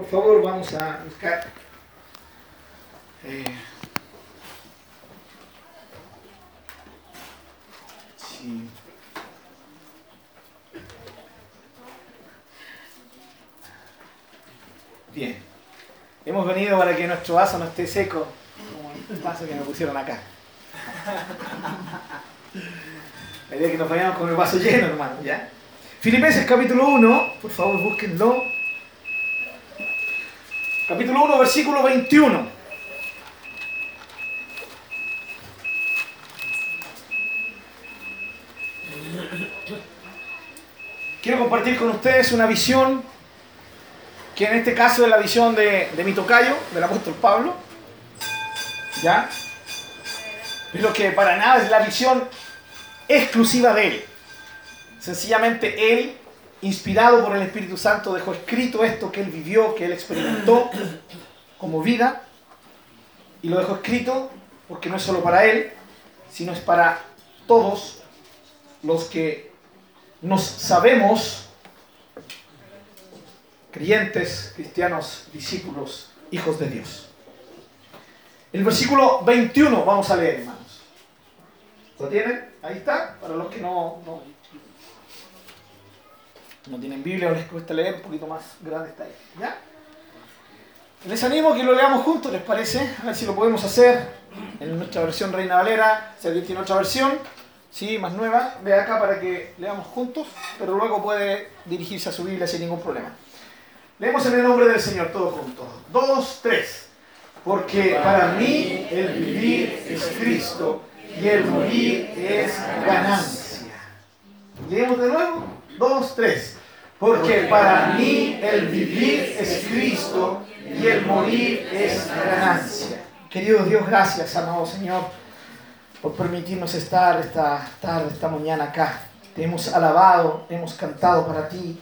por favor, vamos a buscar. Eh, sí. Bien. Hemos venido para que nuestro vaso no esté seco, como el vaso que me pusieron acá. La idea es que nos vayamos con el vaso lleno, hermano, ¿ya? Filipenses capítulo 1, por favor búsquenlo. Capítulo 1, versículo 21. Quiero compartir con ustedes una visión que en este caso es la visión de, de mi tocayo, del apóstol Pablo. ¿Ya? Pero que para nada es la visión exclusiva de él. Sencillamente él, inspirado por el Espíritu Santo, dejó escrito esto que él vivió, que él experimentó como vida. Y lo dejó escrito porque no es solo para él, sino es para todos los que nos sabemos creyentes, cristianos, discípulos, hijos de Dios. El versículo 21 vamos a leer, hermanos. ¿Lo tienen? Ahí está, para los que no, no, no tienen Biblia o les cuesta leer, un poquito más grande está ahí. ¿Ya? Les animo a que lo leamos juntos, ¿les parece? A ver si lo podemos hacer en nuestra versión Reina Valera. Si alguien tiene otra versión, sí, más nueva, ve acá para que leamos juntos, pero luego puede dirigirse a su Biblia sin ningún problema. Leemos en el nombre del Señor, todos juntos. Dos, tres. Porque para mí el vivir es Cristo y el morir es ganancia. Leemos de nuevo. Dos, tres. Porque para mí el vivir es Cristo y el morir es ganancia. Querido Dios, gracias, amado Señor, por permitirnos estar esta tarde, esta mañana acá. Te hemos alabado, hemos cantado para ti.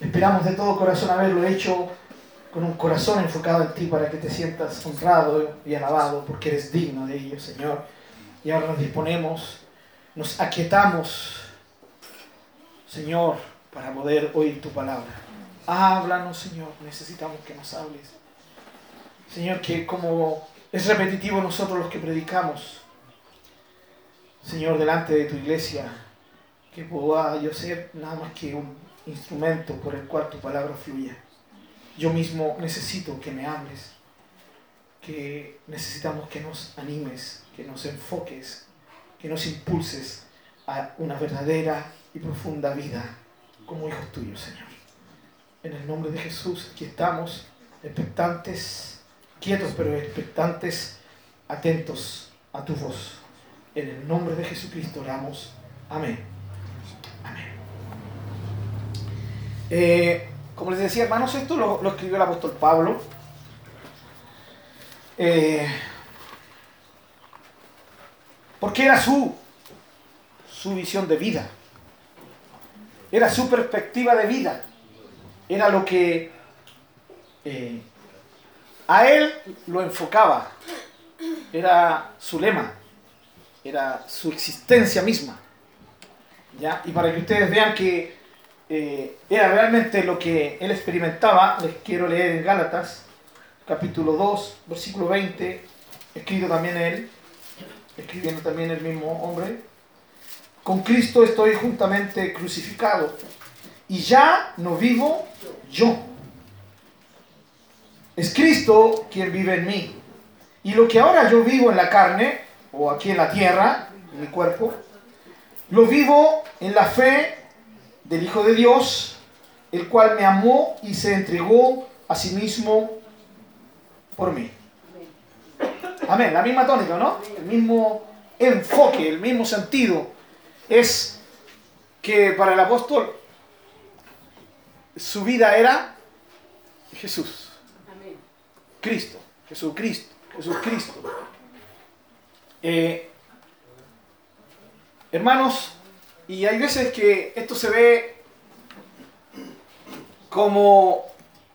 Esperamos de todo corazón haberlo hecho con un corazón enfocado en ti para que te sientas honrado y alabado porque eres digno de ello, Señor. Y ahora nos disponemos, nos aquietamos, Señor, para poder oír tu palabra. Háblanos, Señor, necesitamos que nos hables. Señor, que como es repetitivo nosotros los que predicamos, Señor, delante de tu iglesia, que pueda yo ser nada más que un instrumento por el cual tu palabra fluya. Yo mismo necesito que me hables, que necesitamos que nos animes, que nos enfoques, que nos impulses a una verdadera y profunda vida como hijos tuyos, Señor. En el nombre de Jesús, aquí estamos, expectantes, quietos pero expectantes, atentos a tu voz. En el nombre de Jesucristo oramos. Amén. Amén. Eh, como les decía, hermanos, esto lo, escribió el apóstol Pablo. Eh, porque era su, su visión de vida. Era su perspectiva de vida. Era lo que eh, a él lo enfocaba. Era su lema. Era su existencia misma. ¿Ya? Y para que ustedes vean que eh, era realmente lo que él experimentaba, les quiero leer en Gálatas, capítulo 2, versículo 20, escrito también él, escribiendo también el mismo hombre. Con Cristo estoy juntamente crucificado y ya no vivo yo. Es Cristo quien vive en mí. Y lo que ahora yo vivo en la carne, o aquí en la tierra, en mi cuerpo, lo vivo en la fe del Hijo de Dios, el cual me amó y se entregó a sí mismo por mí. Amén, la misma tónica, ¿no? El mismo enfoque, el mismo sentido. Es que para el apóstol su vida era Jesús. Cristo, Jesucristo, Jesucristo. Eh, hermanos, y hay veces que esto se ve como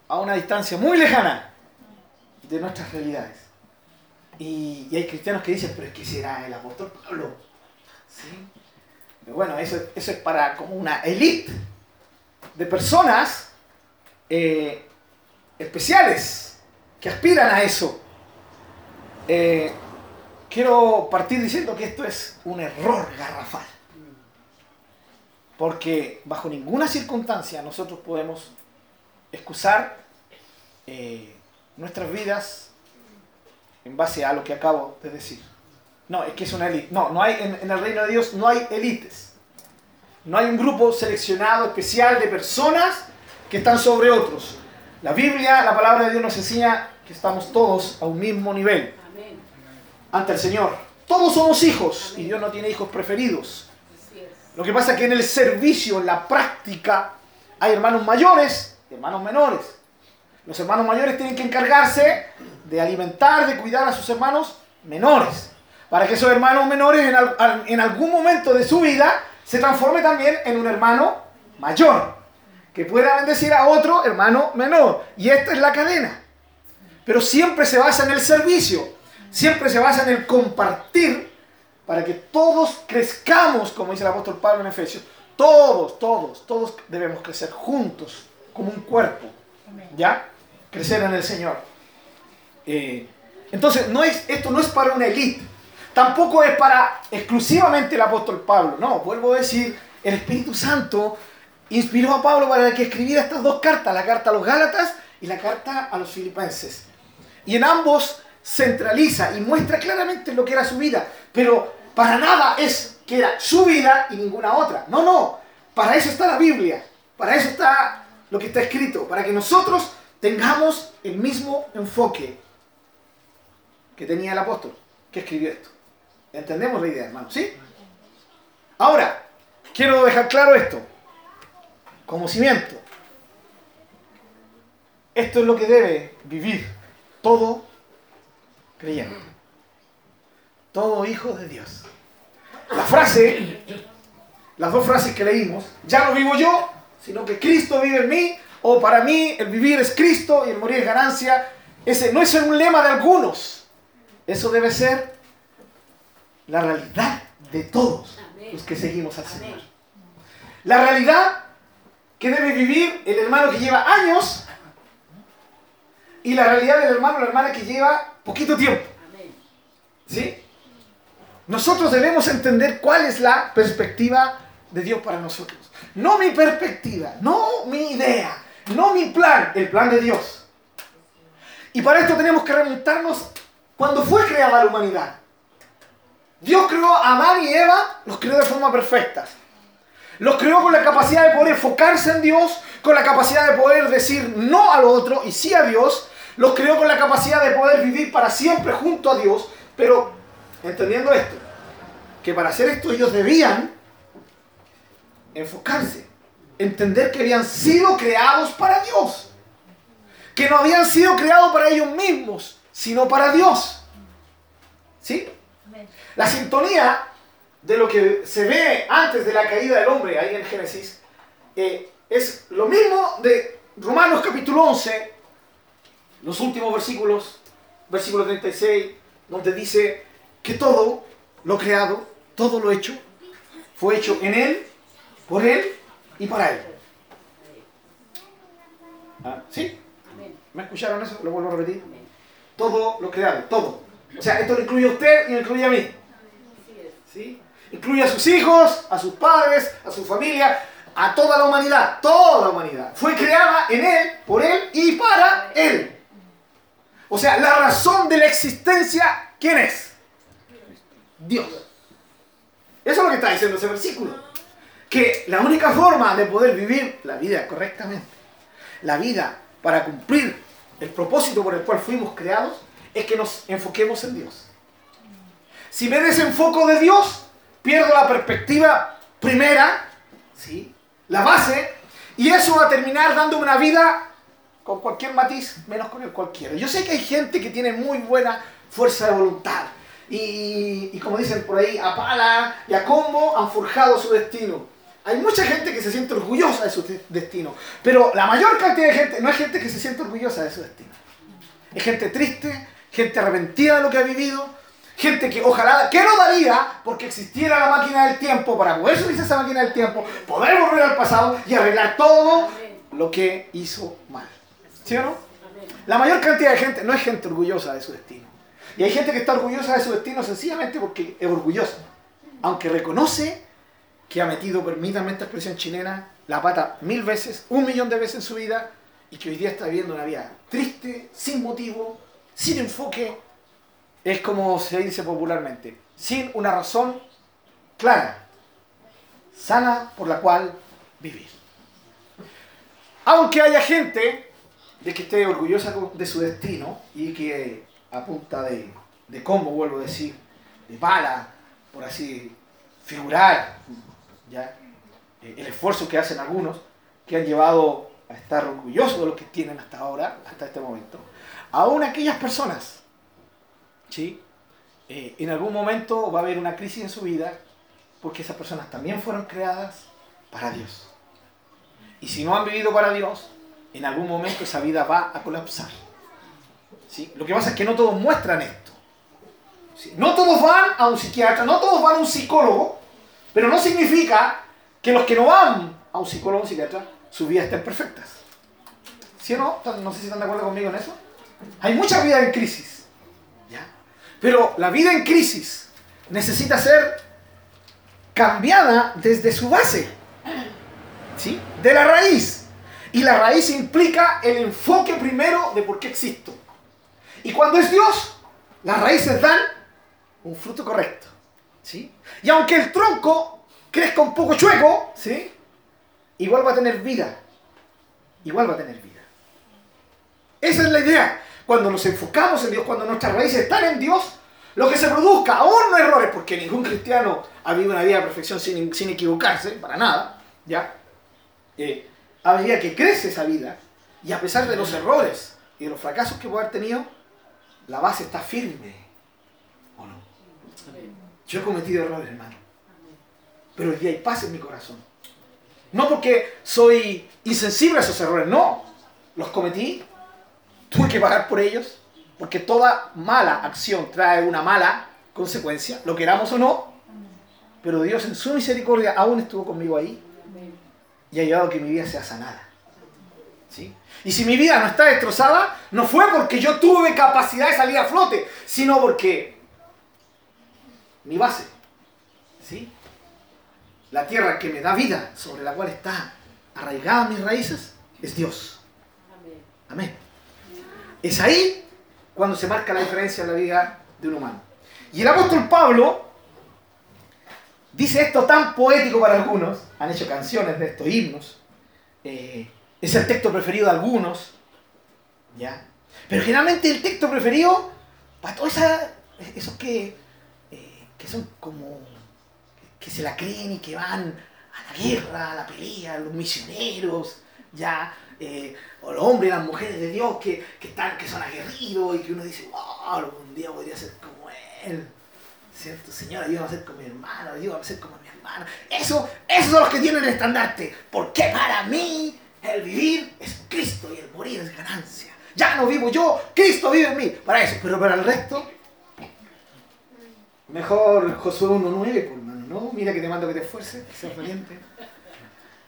a una distancia muy lejana de nuestras realidades. Y, y hay cristianos que dicen, pero es que será el apóstol Pablo. ¿Sí? Bueno, eso, es para como una élite de personas eh, especiales que aspiran a eso. Eh, quiero partir diciendo que esto es un error garrafal. Porque bajo ninguna circunstancia nosotros podemos excusar eh, nuestras vidas en base a lo que acabo de decir. No, es que es una élite. No, no hay, en, en el reino de Dios no hay élites. No hay un grupo seleccionado especial de personas que están sobre otros. La Biblia, la palabra de Dios nos enseña que estamos todos a un mismo nivel ante el Señor. Todos somos hijos y Dios no tiene hijos preferidos. Lo que pasa es que en el servicio, en la práctica, hay hermanos mayores y hermanos menores. Los hermanos mayores tienen que encargarse de alimentar, de cuidar a sus hermanos menores. Para que esos hermanos menores en, en algún momento de su vida se transforme también en un hermano mayor. Que pueda bendecir a otro hermano menor. Y esta es la cadena. Pero siempre se basa en el servicio. Siempre se basa en el compartir para que todos crezcamos, como dice el apóstol Pablo en Efesios. Todos, todos, todos debemos crecer juntos, como un cuerpo. ¿Ya? Crecer en el Señor. Eh, entonces, no es, esto no es para una élite. Tampoco es para exclusivamente el apóstol Pablo. No, vuelvo a decir, el Espíritu Santo inspiró a Pablo para que escribiera estas dos cartas, la carta a los Gálatas y la carta a los Filipenses. Y en ambos centraliza y muestra claramente lo que era su vida, pero para nada es que era su vida y ninguna otra. No, no, para eso está la Biblia, para eso está lo que está escrito, para que nosotros tengamos el mismo enfoque que tenía el apóstol que escribió esto. ¿Entendemos la idea, hermano? ¿Sí? Ahora, quiero dejar claro esto, como cimiento. Esto es lo que debe vivir todo creyente. Todo hijo de Dios. La frase, las dos frases que leímos, ya no vivo yo, sino que Cristo vive en mí, o para mí el vivir es Cristo y el morir es ganancia, ese no es un lema de algunos. Eso debe ser la realidad de todos los que seguimos al Señor. La realidad que debe vivir el hermano que lleva años y la realidad del hermano o la hermana que lleva poquito tiempo. ¿Sí? Nosotros debemos entender cuál es la perspectiva de Dios para nosotros. No mi perspectiva, no mi idea, no mi plan, el plan de Dios. Y para esto tenemos que remontarnos cuando fue creada la humanidad. Dios creó a Adán y Eva, los creó de forma perfecta. Los creó con la capacidad de poder enfocarse en Dios, con la capacidad de poder decir no al otro y sí a Dios, los creó con la capacidad de poder vivir para siempre junto a Dios, pero entendiendo esto, que para hacer esto ellos debían enfocarse, entender que habían sido creados para Dios, que no habían sido creados para ellos mismos, sino para Dios. ¿Sí? La sintonía de lo que se ve antes de la caída del hombre, ahí en Génesis, eh, es lo mismo de Romanos capítulo 11, los últimos versículos, versículo 36, donde dice que todo lo creado, todo lo hecho, fue hecho en Él, por Él y para Él. ¿Ah? ¿Sí? ¿Me escucharon eso? Lo vuelvo a repetir. Todo lo creado, todo. O sea, esto lo incluye a usted y lo incluye a mí. Incluye a sus hijos, a sus padres, a su familia, a toda la humanidad. Toda la humanidad. Fue creada en Él, por Él y para Él. O sea, la razón de la existencia, ¿quién es? Dios. Eso es lo que está diciendo ese versículo. Que la única forma de poder vivir la vida correctamente, la vida para cumplir el propósito por el cual fuimos creados, es que nos enfoquemos en Dios. Si me desenfoco de Dios, pierdo la perspectiva primera, ¿sí? la base, y eso va a terminar dando una vida con cualquier matiz, menos con el cualquiera. Yo sé que hay gente que tiene muy buena fuerza de voluntad. Y, como dicen por ahí, a pala y a combo han forjado su destino. Hay mucha gente que se siente orgullosa de su destino. Pero la mayor cantidad de gente no es gente que se siente orgullosa de su destino. Es gente triste, gente arrepentida de lo que ha vivido, gente que ojalá, que no daría porque existiera la máquina del tiempo para poder subirse esa máquina del tiempo, poder volver al pasado y arreglar todo lo que hizo mal. ¿Sí o no? La mayor cantidad de gente no es gente orgullosa de su destino. Y hay gente que está orgullosa de su destino sencillamente porque es orgullosa. Aunque reconoce que ha metido, permítanme esta expresión chilena, la pata mil veces, un millón de veces en su vida y que hoy día está viviendo una vida triste, sin motivo, sin enfoque, es como se dice popularmente, sin una razón clara, sana por la cual vivir. Aunque haya gente de que esté orgullosa de su destino y que a punta de, de cómo, vuelvo a decir, de bala, por así figurar, ¿ya? Eh, el esfuerzo que hacen algunos, que han llevado a estar orgullosos de lo que tienen hasta ahora, hasta este momento, aún aquellas personas, ¿sí? Eh, en algún momento va a haber una crisis en su vida, porque esas personas también fueron creadas para Dios. Y si no han vivido para Dios, en algún momento esa vida va a colapsar. ¿Sí? Lo que pasa es que no todos muestran esto. No todos van a un psiquiatra, no todos van a un psicólogo, pero no significa que los que no van a un psicólogo o un psiquiatra, sus vidas estén perfectas. ¿Sí o no? No sé si están de acuerdo conmigo en eso. Hay mucha vida en crisis. Pero la vida en crisis necesita ser cambiada desde su base. ¿Sí? De la raíz. Y la raíz implica el enfoque primero de por qué existo. Y cuando es Dios, las raíces dan un fruto correcto. ¿sí? Y aunque el tronco crezca un poco chueco, ¿sí? igual va a tener vida. Igual va a tener vida. Esa es la idea. Cuando nos enfocamos en Dios, cuando nuestras raíces están en Dios, lo que se produzca, aún no errores, porque ningún cristiano ha vivido una vida de perfección sin, sin equivocarse, para nada, ¿ya? Eh, a medida que crece esa vida, y a pesar de los errores y de los fracasos que puede haber tenido, la base está firme. ¿O no? Yo he cometido errores, hermano. Pero hoy día hay paz en mi corazón. No porque soy insensible a esos errores, no. Los cometí, tuve que pagar por ellos, porque toda mala acción trae una mala consecuencia, lo queramos o no. Pero Dios en su misericordia aún estuvo conmigo ahí y ha ayudado a que mi vida sea sanada. ¿Sí? Y si mi vida no está destrozada, no fue porque yo tuve capacidad de salir a flote, sino porque mi base, ¿sí? la tierra que me da vida, sobre la cual está arraigada mis raíces, es Dios. Amén. Es ahí cuando se marca la diferencia en la vida de un humano. Y el apóstol Pablo dice esto tan poético para algunos, han hecho canciones de estos himnos, eh, es el texto preferido de algunos, ¿ya? Pero generalmente el texto preferido para todos esos que, eh, que son como, que se la creen y que van a la guerra, a la pelea, los misioneros, ¿ya? Eh, o los hombres y las mujeres de Dios que, están, que son aguerridos y que uno dice, wow, algún día podría ser como él. ¿Cierto? Señor, ayúdame a ser como mi hermano, ayúdame a ser como mi hermano. Eso, esos son los que tienen el estandarte. Porque para mí el vivir es Cristo y el morir es ganancia. Ya no vivo yo, Cristo vive en mí. Para eso, pero para el resto, mejor Josué 1.9, por mano, ¿no? Mira que te mando que te esfuerces, que seas valiente.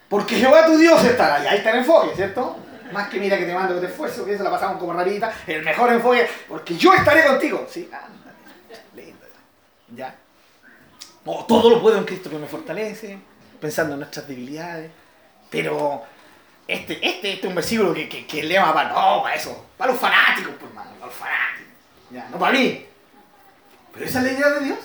Porque Jehová tu Dios está ahí, ahí está el enfoque, ¿cierto? Más que mira que te mando que te esfuerces, porque eso la pasamos como rapidita. El mejor enfoque, porque yo estaré contigo. Sí, lindo. ¿Ya? Todo lo puedo en Cristo que me fortalece, pensando en nuestras debilidades. Pero este, este, este es un versículo que, que, que le para, no, para eso, para los fanáticos, por mano, para los fanáticos. Ya, no para mí. Pero esa es la idea de Dios.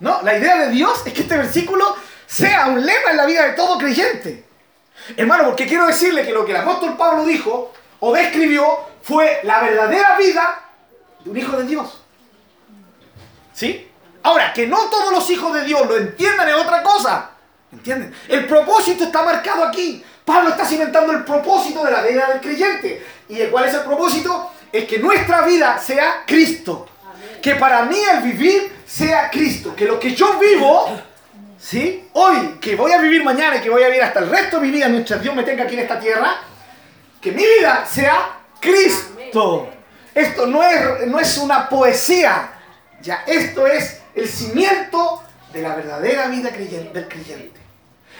No, la idea de Dios es que este versículo sea un lema en la vida de todo creyente. Hermano, porque quiero decirle que lo que el apóstol Pablo dijo o describió fue la verdadera vida de un hijo de Dios. ¿Sí? Ahora, que no todos los hijos de Dios lo entiendan es otra cosa. ¿Entienden? El propósito está marcado aquí. Pablo está cimentando el propósito de la vida del creyente. ¿Y cuál es el propósito? Es que nuestra vida sea Cristo. Que para mí el vivir sea Cristo. Que lo que yo vivo, ¿sí? Hoy, que voy a vivir mañana y que voy a vivir hasta el resto de mi vida mientras Dios me tenga aquí en esta tierra, que mi vida sea Cristo. Esto no es, no es una poesía. Ya, esto es el cimiento de la verdadera vida del creyente.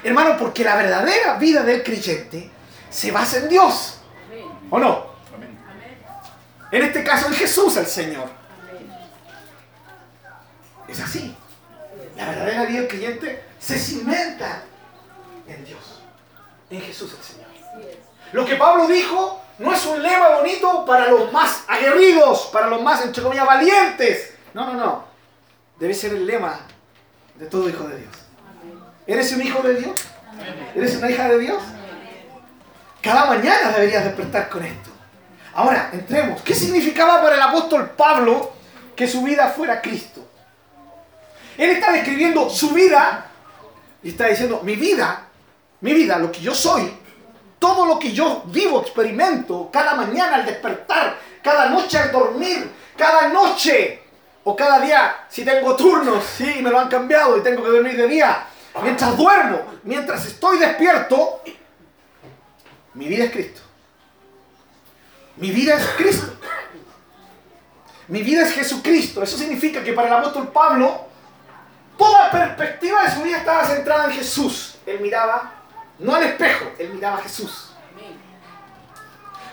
Hermano, porque la verdadera vida del creyente se basa en Dios. ¿O no? En este caso en Jesús el Señor. Es así. La verdadera vida del creyente se cimenta en Dios, en Jesús el Señor. Lo que Pablo dijo no es un lema bonito para los más aguerridos, para los más, entre comillas, valientes. No, no, no. Debe ser el lema de todo hijo de Dios. ¿Eres un hijo de Dios? ¿Eres una hija de Dios? Cada mañana deberías despertar con esto. Ahora, entremos. ¿Qué significaba para el apóstol Pablo que su vida fuera Cristo? Él está describiendo su vida y está diciendo, mi vida, mi vida, lo que yo soy, todo lo que yo vivo, experimento, cada mañana al despertar, cada noche al dormir, cada noche o cada día, si tengo turnos, sí, me lo han cambiado y tengo que dormir de día, mientras duermo, mientras estoy despierto, mi vida es Cristo. Mi vida es Cristo. Mi vida es Jesucristo. Eso significa que para el apóstol Pablo, toda perspectiva de su vida estaba centrada en Jesús. Él miraba, no al espejo, él miraba a Jesús.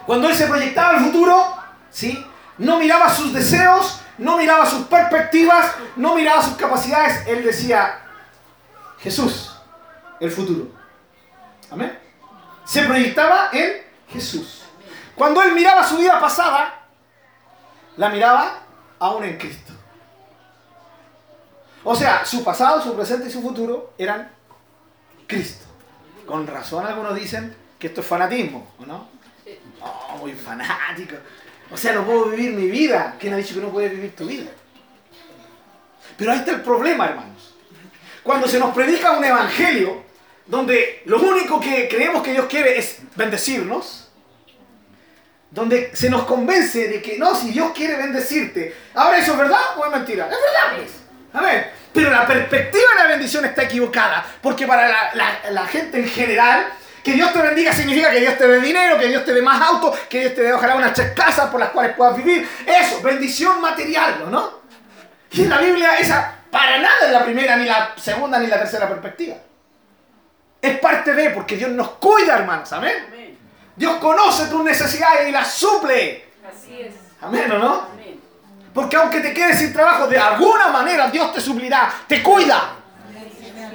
Cuando él se proyectaba al futuro, ¿sí? no miraba sus deseos, no miraba sus perspectivas, no miraba sus capacidades. Él decía, Jesús, el futuro. Amén. Se proyectaba en Jesús. Cuando él miraba su vida pasada, la miraba aún en Cristo. O sea, su pasado, su presente y su futuro eran Cristo. Con razón algunos dicen que esto es fanatismo, ¿o no? Oh, muy fanático. O sea, no puedo vivir mi vida. ¿Quién ha dicho que no puedes vivir tu vida? Pero ahí está el problema, hermanos. Cuando se nos predica un evangelio donde lo único que creemos que Dios quiere es bendecirnos, donde se nos convence de que no, si Dios quiere bendecirte. Ahora, ¿eso es verdad o es mentira? Es verdad, pues. A ver, pero la perspectiva de la bendición está equivocada, porque para la, gente en general, que Dios te bendiga significa que Dios te dé dinero, que Dios te dé más auto, que Dios te dé ojalá unas tres casas por las cuales puedas vivir. Eso, bendición material, ¿no? Y en la Biblia esa para nada es la primera, ni la segunda, ni la tercera perspectiva. Es parte de, porque Dios nos cuida, hermanos, amén. Dios conoce tus necesidades y las suple. Así es. Amén, ¿o no? Amén. Porque aunque te quedes sin trabajo, de alguna manera Dios te suplirá, te cuida.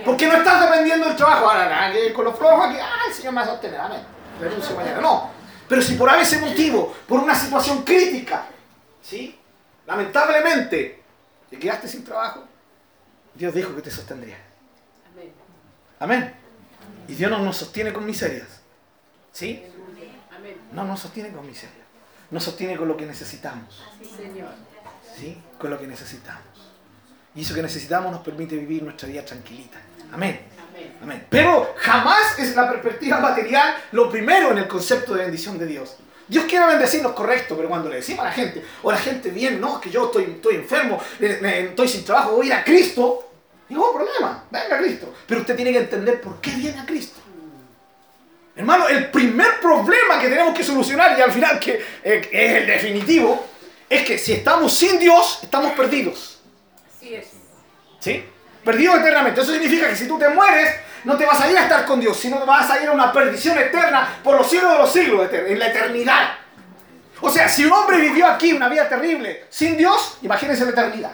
Porque no estás dependiendo del trabajo. Ahora, con los flojos aquí, ah, el Señor me va a sostener, amén. Renuncio mañana. No. Pero si por ese motivo, por una situación crítica, ¿sí? Lamentablemente, te quedaste sin trabajo, Dios dijo que te sostendría. Amén. Amén. Y Dios no nos sostiene con miserias. ¿Sí? No nos sostiene con miseria. Nos sostiene con lo que necesitamos. ¿Sí? Con lo que necesitamos. Y eso que necesitamos nos permite vivir nuestra vida tranquilita. Amén. Amén. Pero jamás es la perspectiva material lo primero en el concepto de bendición de Dios. Dios quiere bendecirnos correcto, pero cuando le decimos a la gente, o la gente bien, no, que yo estoy, estoy enfermo, estoy sin trabajo, voy a ir a Cristo, ningún problema, venga a Cristo. Pero usted tiene que entender por qué viene a Cristo. Hermano, el primer problema que tenemos que solucionar y al final que es el definitivo, es que si estamos sin Dios, estamos perdidos. Así es. ¿Sí? Perdidos eternamente. Eso significa que si tú te mueres, no te vas a ir a estar con Dios, sino te vas a ir a una perdición eterna por los siglos de los siglos, en la eternidad. O sea, si un hombre vivió aquí una vida terrible sin Dios, imagínense la eternidad.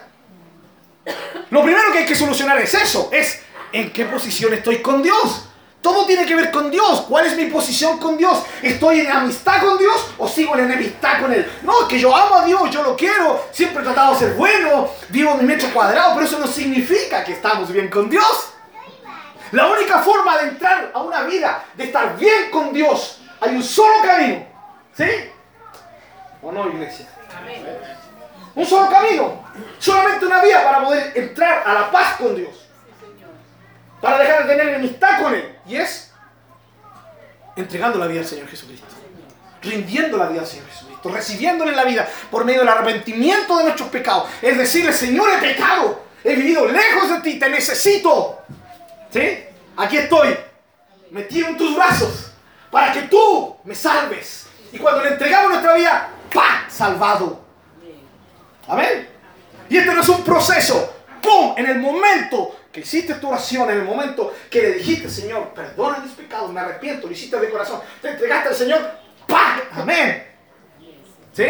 Lo primero que hay que solucionar es eso, es en qué posición estoy con Dios. Todo tiene que ver con Dios. ¿Cuál es mi posición con Dios? ¿Estoy en amistad con Dios o sigo en enemistad con Él? No, que yo amo a Dios, yo lo quiero, siempre he tratado de ser bueno, vivo en mi metro cuadrado, pero eso no significa que estamos bien con Dios. La única forma de entrar a una vida, de estar bien con Dios, hay un solo camino. ¿Sí? ¿O no, iglesia? Un solo camino. Solamente una vía para poder entrar a la paz con Dios para dejar de tener enemistad con Él. Y es entregando la vida al Señor Jesucristo. Rindiendo la vida al Señor Jesucristo. Recibiéndole la vida por medio del arrepentimiento de nuestros pecados. Es decirle, Señor, he pecado. He vivido lejos de ti. Te necesito. ¿Sí? Aquí estoy. Metido en tus brazos. Para que tú me salves. Y cuando le entregamos nuestra vida, ¡pa! Salvado. Amén. Y este no es un proceso. ¡Pum! En el momento que hiciste tu oración, en el momento que le dijiste, Señor, perdona mis pecados, me arrepiento, lo hiciste de corazón, te entregaste al Señor, ¡pam! Amén. ¿Sí?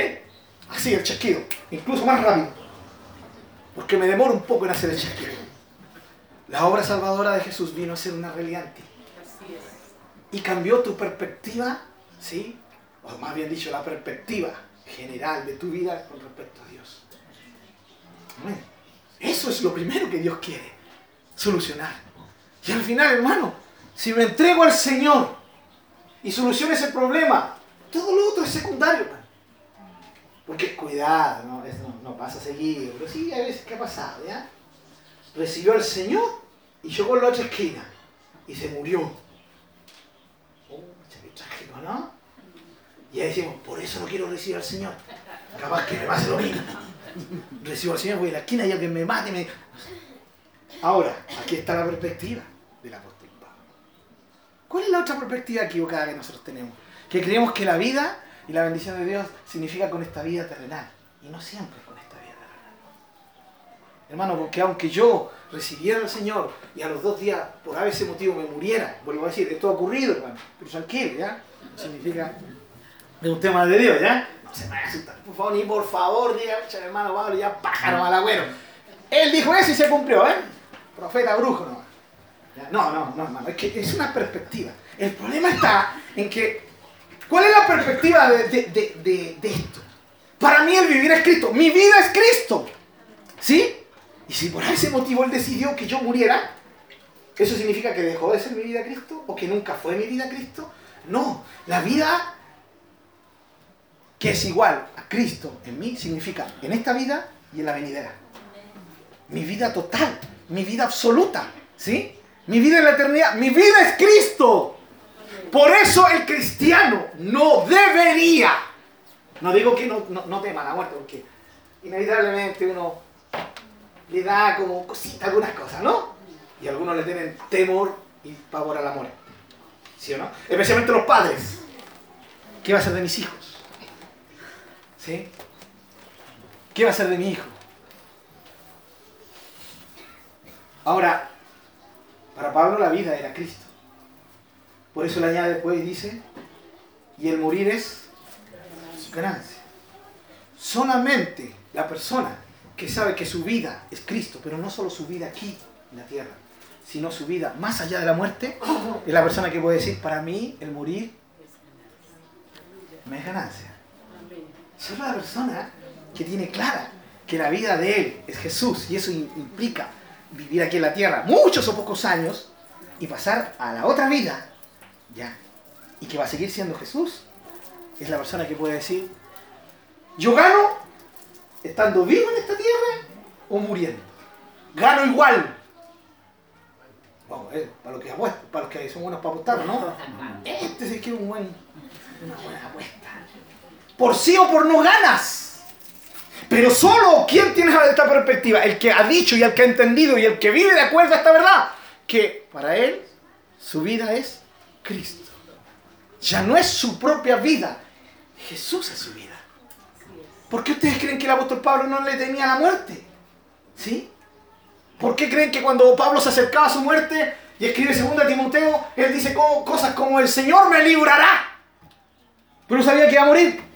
así, el chasquido, incluso más rápido. Porque me demoro un poco en hacer el chasquido. La obra salvadora de Jesús vino a ser una realidad en ti. Y cambió tu perspectiva, ¿sí? O más bien dicho, la perspectiva general de tu vida con respecto a Dios. Eso es lo primero que Dios quiere solucionar. Y al final, hermano, si me entrego al Señor y soluciono ese problema, todo lo otro es secundario. Porque cuidado, ¿no? No, pasa seguido, pero sí hay veces que ha pasado, ¿ya? Recibió al Señor y llegó a la otra esquina y se murió. Oh, trágico, ¿no? Y ahí decimos, por eso no quiero recibir al Señor. Capaz que me pase lo mismo. Recibo al Señor, voy a la esquina y alguien me mate. Me... Ahora, aquí está la perspectiva del apóstol Pablo. ¿Cuál es la otra perspectiva equivocada que nosotros tenemos? Que creemos que la vida y la bendición de Dios significa con esta vida terrenal. Y no siempre con esta vida terrenal. Hermano, porque aunque yo recibiera al Señor y a los dos días, por ese motivo, me muriera, vuelvo a decir, esto ha ocurrido, hermano, pero tranquilo, ¿ya? Significa es un tema de Dios, ¿ya? No se me vaya a asustar, por favor, ni por favor, diga, hermano Pablo, ya pájaro malagüero. Él dijo eso y se cumplió, ¿eh? Profeta brujo, no. No, no, no, hermano, es que es una perspectiva. El problema está en que, ¿cuál es la perspectiva de, de, de esto? Para mí el vivir es Cristo, mi vida es Cristo, ¿sí? Y si por ese motivo Él decidió que yo muriera, ¿eso significa que dejó de ser mi vida Cristo? ¿O que nunca fue mi vida Cristo? No, la vida que es igual a Cristo en mí significa en esta vida y en la venidera. Mi vida total, mi vida absoluta, ¿sí? Mi vida en la eternidad, mi vida es Cristo. Por eso el cristiano no debería, no digo que no, no, no tema la muerte, porque inevitablemente uno le da como cosita algunas cosas, ¿no? Y algunos le tienen temor y pavor al amor. ¿Sí o no? Especialmente los padres. ¿Qué va a ser de mis hijos? ¿Sí? ¿Qué va a ser de mi hijo? Ahora, para Pablo la vida era Cristo. Por eso le añade después y dice, y el morir es ganancia. Solamente la persona que sabe que su vida es Cristo, pero no solo su vida aquí en la tierra, sino su vida más allá de la muerte, es la persona que puede decir, para mí el morir me es ganancia. es la persona que tiene clara que la vida de él es Jesús y eso implica vivir aquí en la tierra muchos o pocos años y pasar a la otra vida, ya, y que va a seguir siendo Jesús, es la persona que puede decir, yo gano estando vivo en esta tierra o muriendo. Gano igual. Vamos, eh, para los que apuestan, para los que son buenos para apostar, ¿no? Este sí que es un buen, una buena apuesta. Por sí o por no ganas. Pero solo quien tiene esta perspectiva, el que ha dicho y el que ha entendido y el que vive de acuerdo a esta verdad, que para él su vida es Cristo. Ya no es su propia vida, Jesús es su vida. ¿Por qué ustedes creen que el apóstol Pablo no le tenía la muerte? ¿Sí? ¿Por qué creen que cuando Pablo se acercaba a su muerte y escribe 2 Timoteo, él dice cosas como el Señor me librará? Pero sabía que iba a morir.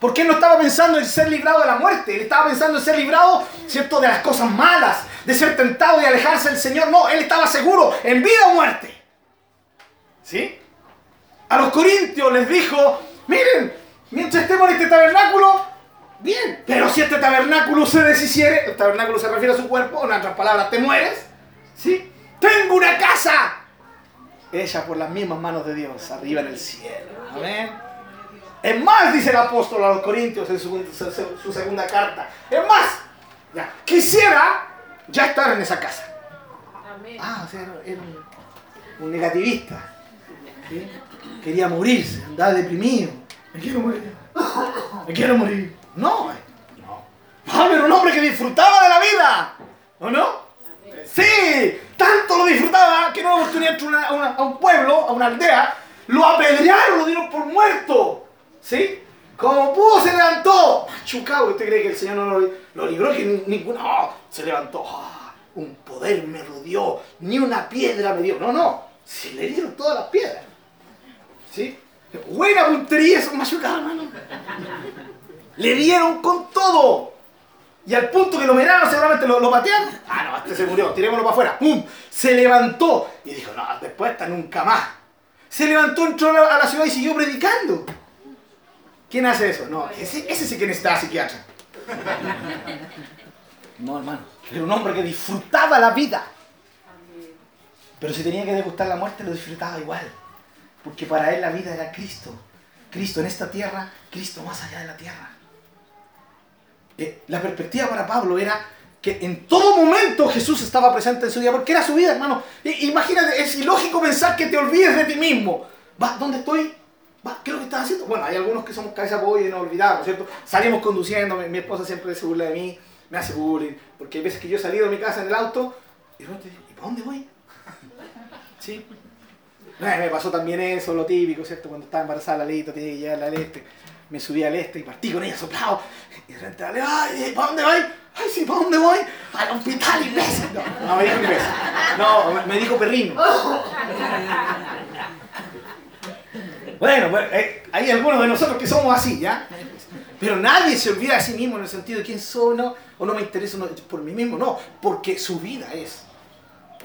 ¿Por qué no estaba pensando en ser librado de la muerte? Él estaba pensando en ser librado, ¿cierto?, de las cosas malas, de ser tentado y alejarse del Señor. No, él estaba seguro, en vida o muerte. ¿Sí? A los corintios les dijo, miren, Mientras estemos en este tabernáculo, bien. Pero si este tabernáculo se deshiciere, el tabernáculo se refiere a su cuerpo, en otras palabras, te mueres. ¿Sí? Tengo una casa. Ella por las mismas manos de Dios, arriba en el cielo. Amén. Es más, dice el apóstol a los Corintios en su, segunda carta. Es más, ya, quisiera ya estar en esa casa. Amén. Ah, o sea, era un, negativista. Quería morirse, andaba deprimido me quiero morir, me quiero morir. No, no. Pablo era un hombre que disfrutaba de la vida, ¿o no? Sí, tanto lo disfrutaba que no oportunidad a, un pueblo, a una aldea, lo apedrearon, lo dieron por muerto. ¿Sí? Como pudo se levantó. Machucado, ¿usted cree que el Señor no lo, libró? Que. Oh, se levantó. Ah, un poder me rodeó. Ni una piedra me dio. No, no. Se le dieron todas las piedras. ¿Sí? Buena puntería, son machucados, hermano. Le dieron con todo. Y al punto que lo miraron, seguramente lo, lo patearon. Ah, no, este se murió, tirémoslo para afuera. ¡Pum! Se levantó y dijo, no, después está nunca más. Se levantó, entró a la ciudad y siguió predicando. ¿Quién hace eso? No, ese, ese sí que necesitaba psiquiatra. No, hermano. Era un hombre que disfrutaba la vida. Pero si tenía que degustar la muerte, lo disfrutaba igual. Porque para él la vida era Cristo. Cristo en esta tierra, Cristo más allá de la tierra. Eh, la perspectiva para Pablo era que en todo momento Jesús estaba presente en su vida, porque era su vida, hermano. imagínate, es ilógico pensar que te olvides de ti mismo. ¿Va? ¿Dónde estoy? ¿Qué es lo que estás haciendo? Bueno, hay algunos que somos cabeza pollo y nos olvidamos, ¿cierto? Salimos conduciendo, mi, esposa siempre se burla de mí, me hace bullying, porque hay veces que yo he salido de mi casa en el auto y de repente, ¿y para dónde voy? ¿Sí? me pasó también eso, lo típico, ¿cierto? Cuando estaba embarazada la leita, tenía que llegar al este. Me subí al este y partí con ella soplado. Y de repente, ay, ¿para dónde voy? Ay, sí, ¿para dónde voy? Al hospital, imbécil. No, no me dijo imbécil. No, me dijo perrino. Bueno, bueno eh, hay algunos de nosotros que somos así, ¿ya? Pero nadie se olvida de sí mismo en el sentido de quién soy, ¿no? O no me interesa por mí mismo, no. Porque su vida es,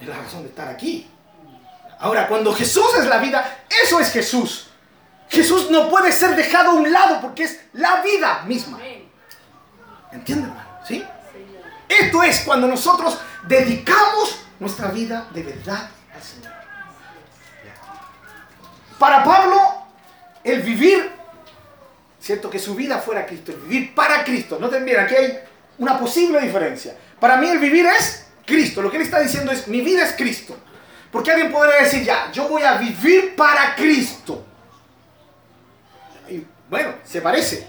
es la razón de estar aquí. Ahora, cuando Jesús es la vida, eso es Jesús. Jesús no puede ser dejado a un lado porque es la vida misma. ¿Entienden, hermano? ¿Sí? Esto es cuando nosotros dedicamos nuestra vida de verdad al Señor. Para Pablo, el vivir, cierto que su vida fuera Cristo, el vivir para Cristo. Noten bien, aquí hay una posible diferencia. Para mí el vivir es Cristo. Lo que él está diciendo es, mi vida es Cristo. Porque alguien podría decir, ya, yo voy a vivir para Cristo. Bueno, se parece.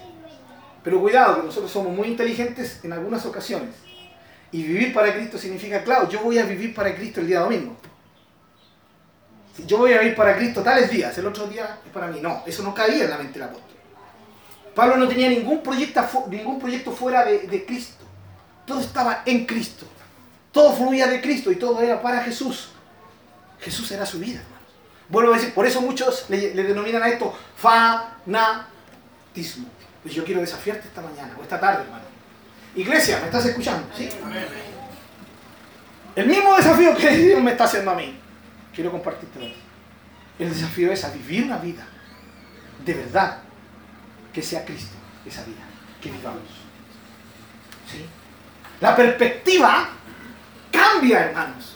Pero cuidado, que nosotros somos muy inteligentes en algunas ocasiones. Y vivir para Cristo significa, claro, yo voy a vivir para Cristo el día domingo. Yo voy a vivir para Cristo tales días, el otro día es para mí. No, eso no cabía en la mente del apóstol. Pablo no tenía ningún proyecto, ningún proyecto fuera de, de Cristo. Todo estaba en Cristo. Todo fluía de Cristo y todo era para Jesús. Jesús era su vida, hermanos. Vuelvo a decir, por eso muchos le, denominan a esto fanatismo. Pues yo quiero desafiarte esta mañana o esta tarde, hermano. Iglesia, ¿me estás escuchando? ¿Sí? El mismo desafío que Dios me está haciendo a mí, quiero compartirte El desafío es vivir una vida de verdad que sea Cristo, esa vida que vivamos. ¿Sí? La perspectiva cambia, hermanos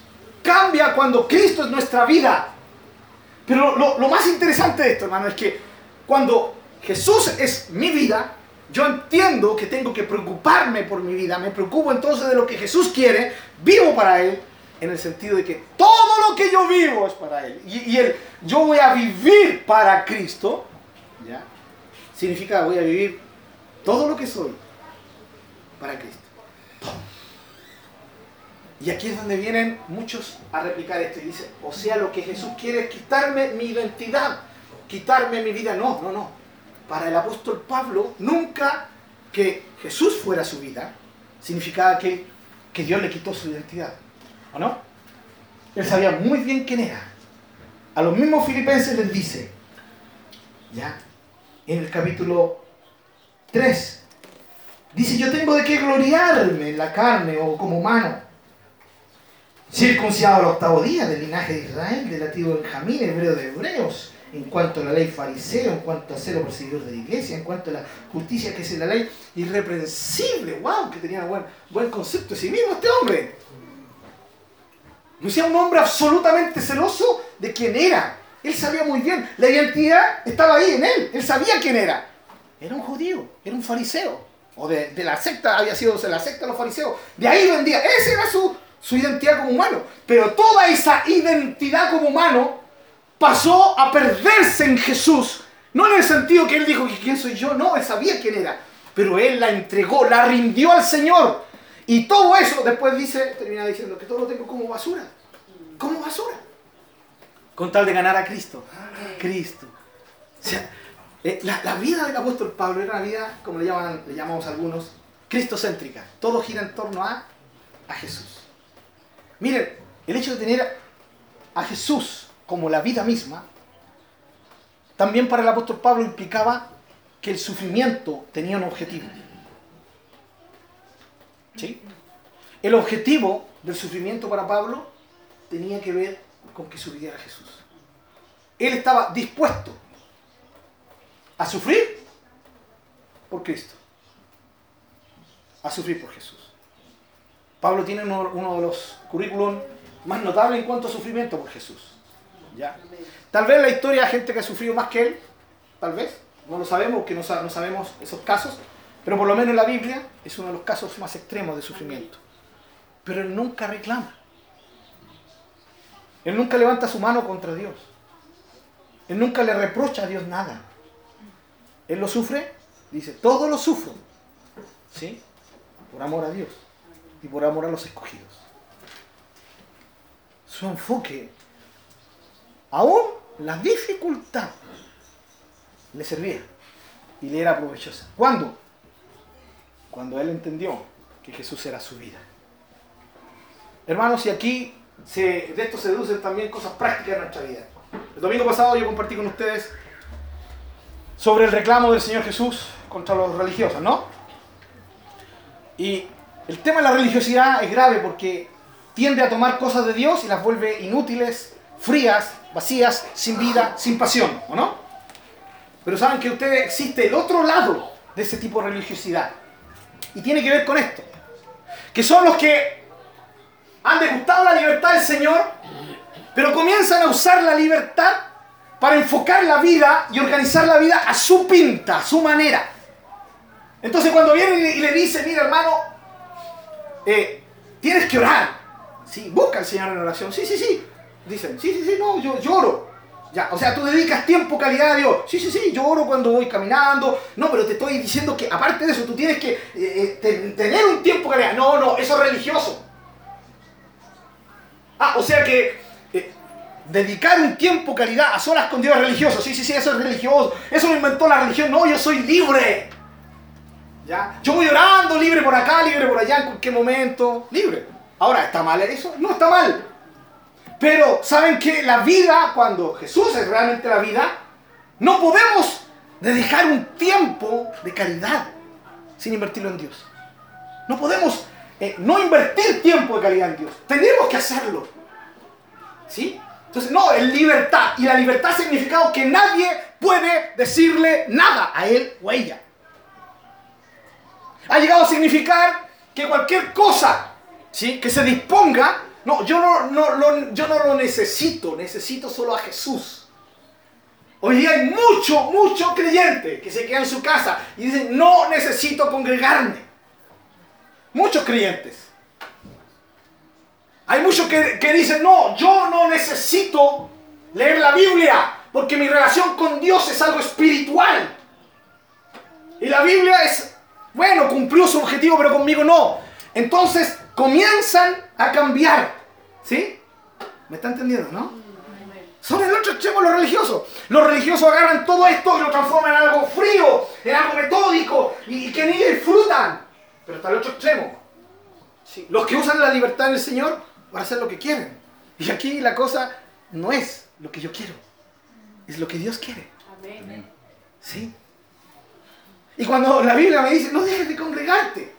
cambia cuando Cristo es nuestra vida. Pero lo, más interesante de esto, hermano, es que cuando Jesús es mi vida, yo entiendo que tengo que preocuparme por mi vida, me preocupo entonces de lo que Jesús quiere, vivo para Él, en el sentido de que todo lo que yo vivo es para Él. Y, y el yo voy a vivir para Cristo, ¿ya? Significa voy a vivir todo lo que soy para Cristo. Y aquí es donde vienen muchos a replicar esto y dice, o sea, lo que Jesús quiere es quitarme mi identidad, quitarme mi vida. No, no, no. Para el apóstol Pablo, nunca que Jesús fuera su vida, significaba que, que Dios le quitó su identidad. ¿O no? Él sabía muy bien quién era. A los mismos filipenses les dice, ya, en el capítulo 3, dice, yo tengo de qué gloriarme en la carne o como humano circuncidado al octavo día del linaje de Israel, del latido de Benjamín, hebreo de hebreos, en cuanto a la ley fariseo, en cuanto a celo perseguidor de la iglesia, en cuanto a la justicia que es la ley irreprensible, wow, que tenía buen, buen concepto de sí mismo este hombre. Sea un hombre absolutamente celoso de quién era. Él sabía muy bien, la identidad estaba ahí en él, él sabía quién era. Era un judío, era un fariseo, o de, de la secta, había sido de la secta de los fariseos. De ahí vendía, ese era su, su identidad como humano. Pero toda esa identidad como humano pasó a perderse en Jesús. No en el sentido que él dijo quién soy yo, no, él sabía quién era. Pero él la entregó, la rindió al Señor. Y todo eso después dice, termina diciendo que todo lo tengo como basura. Como basura. Con tal de ganar a Cristo. Cristo. O sea, eh, la, vida del apóstol Pablo era una vida, como le, llaman, le llamamos algunos, cristocéntrica. Todo gira en torno a, a Jesús. Miren, el hecho de tener a Jesús como la vida misma, también para el apóstol Pablo implicaba que el sufrimiento tenía un objetivo. El objetivo del sufrimiento para Pablo tenía que ver con que sufriera Jesús. Él estaba dispuesto a sufrir por Cristo, a sufrir por Jesús. Pablo tiene uno, de los currículum más notables en cuanto a sufrimiento por Jesús. ¿Ya? Tal vez la historia de gente que ha sufrido más que él, tal vez, no lo sabemos, que no, no sabemos esos casos, pero por lo menos en la Biblia es uno de los casos más extremos de sufrimiento. Pero él nunca reclama. Él nunca levanta su mano contra Dios. Él nunca le reprocha a Dios nada. Él lo sufre, dice, todo lo sufro. ¿Sí? Por amor a Dios y por amor a los escogidos. Su enfoque, aún la dificultad, le servía y le era provechosa. ¿Cuándo? Cuando él entendió que Jesús era su vida. Hermanos, y aquí de esto se deducen también cosas prácticas de nuestra vida. El domingo pasado yo compartí con ustedes sobre el reclamo del Señor Jesús contra los religiosos, ¿no? Y el tema de la religiosidad es grave porque tiende a tomar cosas de Dios y las vuelve inútiles, frías, vacías, sin vida, sin pasión, ¿o no? Pero saben que usted existe el otro lado de ese tipo de religiosidad. Y tiene que ver con esto. Que son los que han degustado la libertad del Señor, pero comienzan a usar la libertad para enfocar la vida y organizar la vida a su pinta, a su manera. Entonces cuando viene y le dice, mira hermano, eh, tienes que orar. Sí, busca al Señor en oración. Sí, sí, sí. Dicen, sí, sí, sí, no, yo lloro. O sea, tú dedicas tiempo, calidad a Dios. Sí, sí, sí, yo oro cuando voy caminando. No, pero te estoy diciendo que aparte de eso, tú tienes que eh, eh, tener un tiempo calidad. No, no, eso es religioso. Ah, o sea que dedicar un tiempo calidad a solas con Dios es religioso. Sí, sí, sí, eso es religioso. Eso lo inventó la religión. No, yo soy libre. ¿Ya? Yo voy orando, libre por acá, libre por allá, en cualquier momento. Libre. Ahora, ¿está mal eso? No está mal. Pero, ¿saben que La vida, cuando Jesús es realmente la vida, no podemos dedicar un tiempo de calidad sin invertirlo en Dios. No podemos eh, no invertir tiempo de calidad en Dios. Tenemos que hacerlo. ¿Sí? Entonces, no, es libertad. Y la libertad ha significado que nadie puede decirle nada a él o a ella. Ha llegado a significar que cualquier cosa ¿sí? que se disponga, no, yo no, no, yo no lo necesito, necesito solo a Jesús. Hoy día hay mucho, mucho creyente que se queda en su casa y dicen, no necesito congregarme. Muchos creyentes. Hay muchos que, dicen, no, yo no necesito leer la Biblia porque mi relación con Dios es algo espiritual. Y la Biblia es, bueno, cumplió su objetivo, pero conmigo no. Entonces comienzan a cambiar. ¿Sí? ¿Me está entendiendo, no? Son el otro extremo los religiosos. Los religiosos agarran todo esto y lo transforman en algo frío, en algo metódico y, que ni disfrutan. Pero está el otro extremo. Sí. Los que usan la libertad en el Señor para hacer lo que quieren. Y aquí la cosa no es lo que yo quiero, es lo que Dios quiere. Amén. ¿Sí? Y cuando la Biblia me dice, no dejes de congregarte,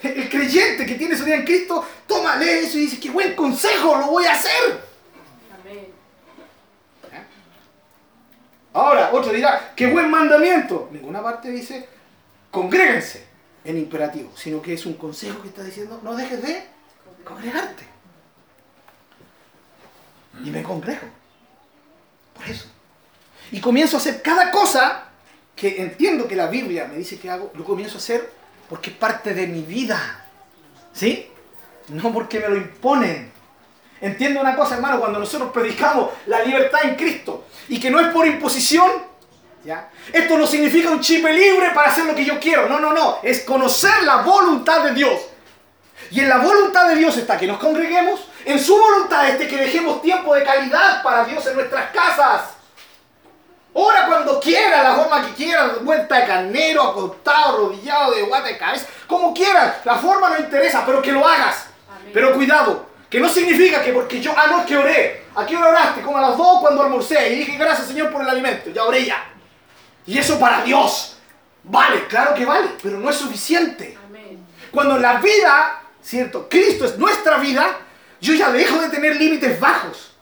el creyente que tiene su vida en Cristo, toma, lee eso y dice, qué buen consejo, lo voy a hacer. Amén. Ahora, otro dirá, qué buen mandamiento. Ninguna parte dice, congréguense en imperativo, sino que es un consejo que está diciendo, no dejes de congregarte y me congrego. Por eso. Y comienzo a hacer cada cosa que entiendo que la Biblia me dice que hago, lo comienzo a hacer porque es parte de mi vida. ¿Sí? No porque me lo imponen. Entiendo una cosa, hermano, cuando nosotros predicamos la libertad en Cristo y que no es por imposición, ¿ya? Esto no significa un chip libre para hacer lo que yo quiero. No, no, no. Es conocer la voluntad de Dios. Y en la voluntad de Dios está que nos congreguemos, en su voluntad este que dejemos tiempo de calidad para Dios en nuestras casas. Ora cuando quiera, la forma que quiera, vuelta de carnero, acostado, arrodillado, de guata de cabeza, como quieras. La forma no interesa, pero que lo hagas. Pero cuidado, que no significa que porque yo, ah, no, que oré. ¿A qué hora oraste? Como a las dos cuando almorcé y dije gracias Señor por el alimento. Ya oré ya. Y eso para Dios. Vale, claro que vale, pero no es suficiente. Cuando la vida, ¿cierto? Cristo es nuestra vida, yo ya dejo de tener límites bajos,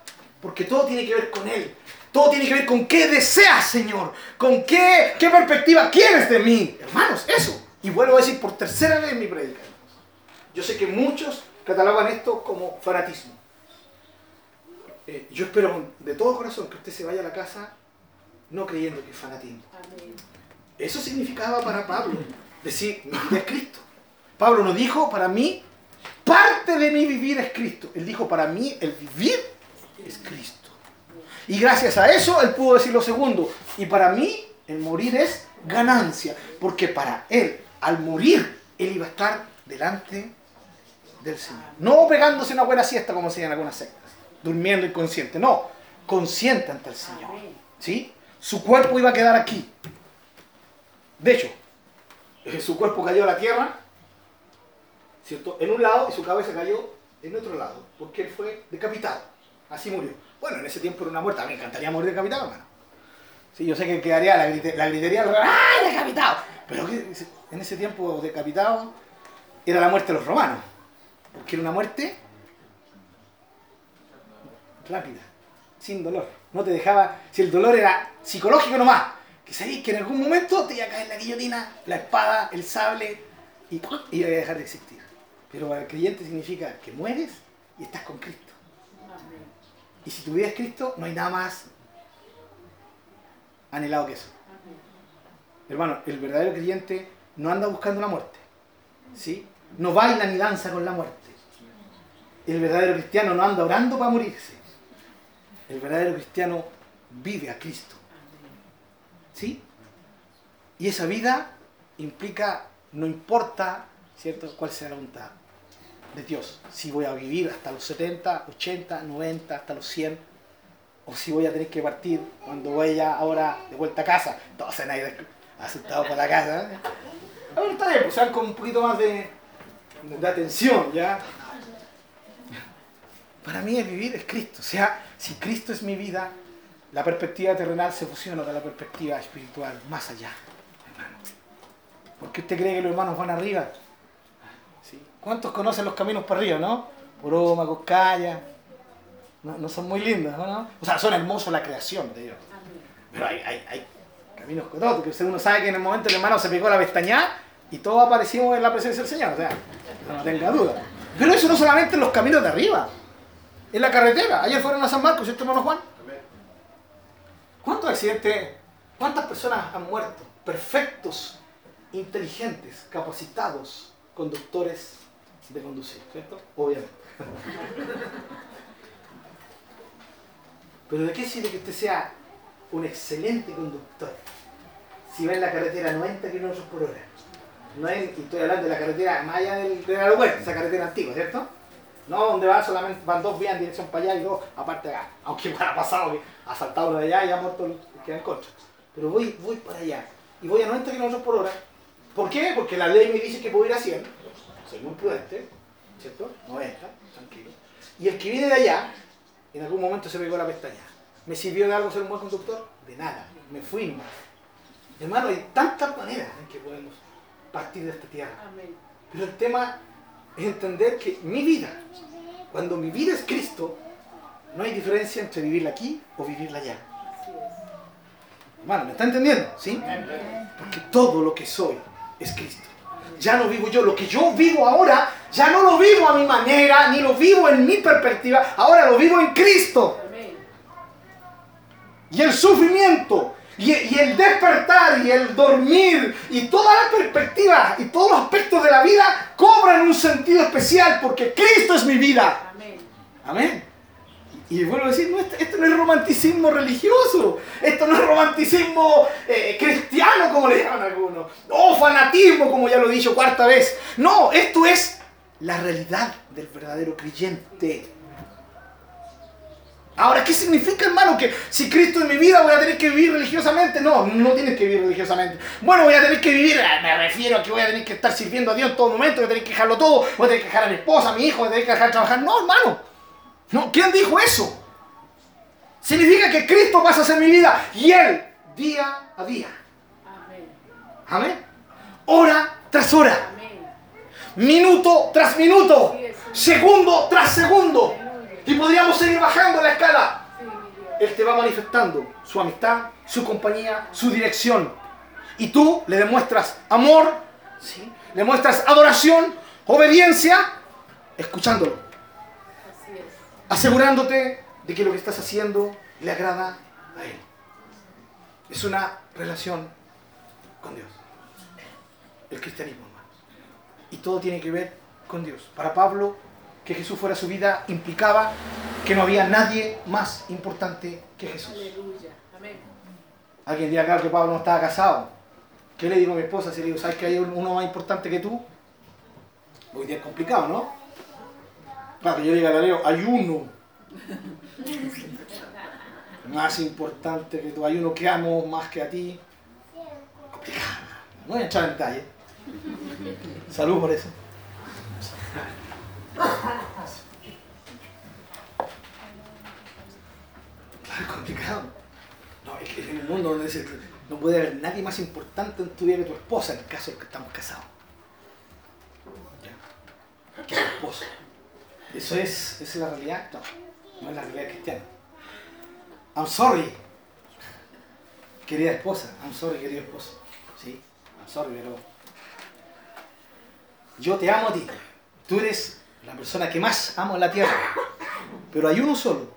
porque todo tiene que ver con Él. Todo tiene que ver con qué deseas, Señor, con qué, qué perspectiva quieres de mí. Hermanos, eso. Y vuelvo a decir por tercera vez en mi predica. Yo sé que muchos catalogan esto como fanatismo. Eh, yo espero de todo corazón que usted se vaya a la casa no creyendo que es fanatismo. Eso significaba para Pablo decir, mi vida es Cristo. Pablo no dijo, para mí, parte de mi vivir es Cristo. Él dijo, para mí, el vivir es Cristo. Y gracias a eso, él pudo decir lo segundo. Y para mí, el morir es ganancia. Porque para él, al morir, él iba a estar delante del Señor. No pegándose una buena siesta como se en algunas sectas durmiendo inconsciente. No, consciente ante el Señor. ¿Sí? Su cuerpo iba a quedar aquí. De hecho, su cuerpo cayó a la tierra, ¿cierto? En un lado y su cabeza cayó en otro lado, porque él fue decapitado. Así murió. Bueno, en ese tiempo era una muerte. A mí me encantaría morir decapitado, hermano. Sí, yo sé que quedaría la, la gritería, ¡ay, decapitado! Pero en ese tiempo decapitado era la muerte de los romanos. Porque era una muerte rápida, sin dolor. No te dejaba, si el dolor era psicológico nomás, que sabías que en algún momento te iba a caer la guillotina, la espada, el sable, y, y iba a dejar de existir. Pero para el creyente significa que mueres y estás con Cristo. Y si tu vida es Cristo, no hay nada más anhelado que eso. Hermano, el verdadero creyente no anda buscando la muerte. ¿sí? No baila ni danza con la muerte. El verdadero cristiano no anda orando para morirse. El verdadero cristiano vive a Cristo. ¿Sí? Y esa vida implica, no importa, ¿cierto?, cuál sea la voluntad de Dios. Si voy a vivir hasta los 70, 80, 90, hasta los 100, o si voy a tener que partir cuando vaya ahora de vuelta a casa. Entonces nadie asustado por la casa. ¿eh? A ver, está bien, pues sean con un poquito más de, de atención, ¿ya? Para mí es vivir es Cristo. O sea, si Cristo es mi vida, la perspectiva terrenal se fusiona con la perspectiva espiritual, más allá. ¿Por qué usted cree que los hermanos van arriba? ¿Cuántos conocen los caminos para arriba, no? Poroma, Coscaya. No, no son muy lindos, ¿no? O sea, son hermosos la creación de Dios. Pero hay, hay, hay caminos cototos, que uno sabe que en el momento el hermano se pegó la pestaña y todos aparecimos en la presencia del Señor. O sea, no tenga duda. Pero eso no solamente en los caminos de arriba en la carretera. Ayer fueron a San Marcos, ¿cierto, hermano Juan? ¿Cuántos accidentes, cuántas personas han muerto? Perfectos, inteligentes, capacitados, conductores de conducir, ¿cierto? Obviamente. Pero ¿de qué sirve que usted sea un excelente conductor si va en la carretera 90 km por hora? No es, y estoy hablando de la carretera más allá del, del aeropuerto, esa carretera antigua, ¿cierto? No, donde van solamente van dos vías en dirección para allá y dos aparte acá. Aunque me ha pasado que ha saltado uno de allá y ha muerto el que en contra. Pero voy, voy para allá. Y voy a 90 km por hora. ¿Por qué? Porque la ley me dice que puedo ir a 100. Soy muy prudente, ¿cierto? 90, tranquilo. Y el que viene de allá, en algún momento se pegó la pestaña. ¿Me sirvió de algo ser un buen conductor? De nada. Me fui más. Hermano, hay tantas maneras en que podemos partir de esta tierra. Pero el tema es entender que mi vida, cuando mi vida es Cristo, no hay diferencia entre vivirla aquí o vivirla allá. Hermano, ¿me está entendiendo? ¿Sí? Porque todo lo que soy es Cristo. Ya no vivo yo. Lo que yo vivo ahora, ya no lo vivo a mi manera, ni lo vivo en mi perspectiva. Ahora lo vivo en Cristo. Y el sufrimiento y, el despertar y el dormir y todas las perspectivas y todos los aspectos de la vida cobran un sentido especial porque Cristo es mi vida. Amén. Amén. Y vuelvo a decir, no, esto, no es romanticismo religioso, esto no es romanticismo eh, cristiano como le llaman algunos, o fanatismo como ya lo he dicho cuarta vez. No, esto es la realidad del verdadero creyente. Ahora, ¿qué significa, hermano? Que si Cristo es mi vida voy a tener que vivir religiosamente. No, no tienes que vivir religiosamente. Bueno, voy a tener que vivir, eh, me refiero a que voy a tener que estar sirviendo a Dios en todo momento, voy a tener que dejarlo todo, voy a tener que dejar a mi esposa, a mi hijo, voy a tener que dejar de trabajar. No, hermano. No, ¿quién dijo eso? Significa que Cristo pasa a ser mi vida y Él, día a día. Amén. Hora tras hora. Minuto tras minuto. Segundo tras segundo. Y podríamos seguir bajando la escala. Él te va manifestando su amistad, su compañía, su dirección. Y tú le demuestras amor, ¿sí? le muestras adoración, obediencia, escuchándolo. Asegurándote de que lo que estás haciendo le agrada a Él. Es una relación con Dios. El cristianismo, hermanos. Y todo tiene que ver con Dios. Para Pablo, que Jesús fuera su vida implicaba que no había nadie más importante que Jesús. Aleluya. Amén. Alguien dirá, claro, que Pablo no estaba casado. ¿Qué le digo a mi esposa si le digo, ¿sabes que hay uno más importante que tú? Hoy día es complicado, ¿no? Claro, que yo diga, leo, hay uno más importante que tú. Hay uno que amo más que a ti. Complicado. No voy a entrar en detalle. Salud por eso. Es complicado. No, es que en el mundo donde no puede haber nadie más importante en tu vida que tu esposa, en el caso de que estamos casados. Que tu esposa. ¿Eso es, ¿Esa es la realidad? No, no es la realidad cristiana. I'm sorry, querida esposa. I'm sorry, querido esposo. Sí, I'm sorry, pero yo te amo a ti. Tú eres la persona que más amo en la tierra. Pero hay uno solo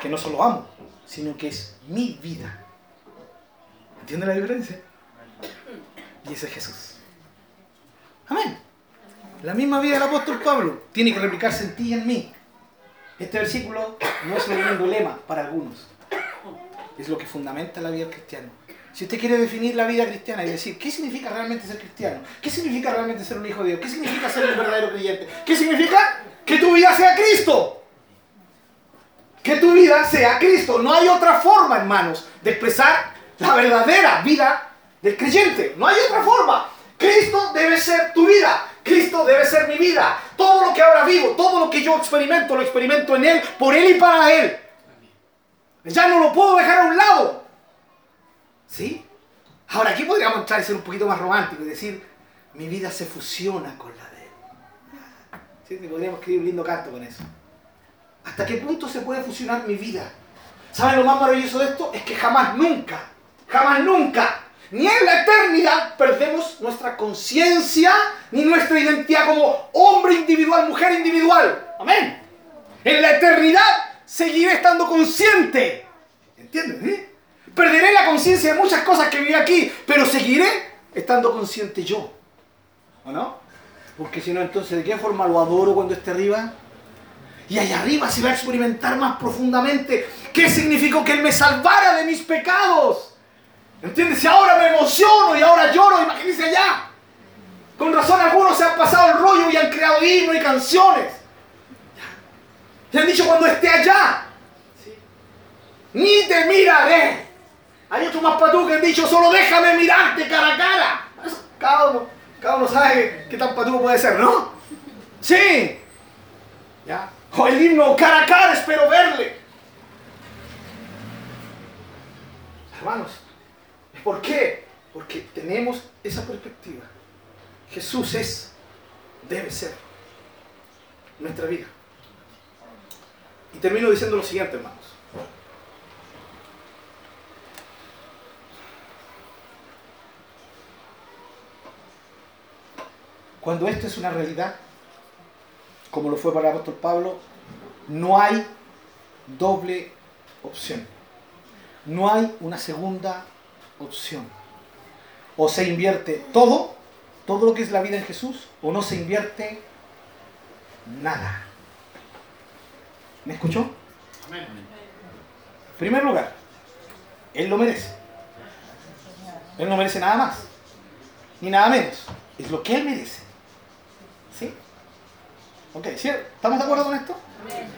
que no solo amo, sino que es mi vida. ¿Entiendes la diferencia? Y ese es Jesús. Amén. La misma vida del apóstol Pablo tiene que replicarse en ti y en mí. Este versículo no es un lema para algunos. Es lo que fundamenta la vida cristiana. Si usted quiere definir la vida cristiana y decir qué significa realmente ser cristiano, qué significa realmente ser un hijo de Dios, qué significa ser un verdadero creyente, qué significa que tu vida sea Cristo. Que tu vida sea Cristo. No hay otra forma, hermanos, de expresar la verdadera vida del creyente. No hay otra forma. Cristo debe ser tu vida. Cristo debe ser mi vida. Todo lo que ahora vivo, todo lo que yo experimento, lo experimento en Él, por Él y para Él. Ya no lo puedo dejar a un lado. ¿Sí? Ahora aquí podríamos entrar y ser un poquito más romántico y decir, mi vida se fusiona con la de Él. ¿Sí? Podríamos escribir un lindo canto con eso. ¿Hasta qué punto se puede fusionar mi vida? ¿Saben lo más maravilloso de esto? Es que jamás, nunca, jamás, nunca ni en la eternidad perdemos nuestra conciencia ni nuestra identidad como hombre individual, mujer individual. Amén. En la eternidad seguiré estando consciente. ¿Entiendes? Eh? Perderé la conciencia de muchas cosas que viví aquí, pero seguiré estando consciente yo. ¿O no? Porque si no, entonces, ¿de qué forma lo adoro cuando esté arriba? Y allá arriba se va a experimentar más profundamente qué significó que Él me salvara de mis pecados. ¿Entiendes? Si ahora me emociono y ahora lloro, imagínense allá. Con razón algunos se han pasado el rollo y han creado himnos y canciones. Y han dicho cuando esté allá, ni te miraré. Hay otros más patú que han dicho solo déjame mirarte cara a cara. Cada uno, cada uno sabe qué tan patú puede ser, ¿no? Sí. ¿Ya? O el himno cara a cara espero verle. Hermanos, ¿Por qué? Porque tenemos esa perspectiva. Jesús es, debe ser, nuestra vida. Y termino diciendo lo siguiente, hermanos. Cuando esto es una realidad, como lo fue para el apóstol Pablo, no hay doble opción. No hay una segunda opción. O se invierte todo, todo lo que es la vida en Jesús, o no se invierte nada. ¿Me escuchó? Amén. En primer lugar, Él lo merece. Él no merece nada más, ni nada menos. Es lo que Él merece. ¿Sí? Ok, ¿estamos de acuerdo con esto?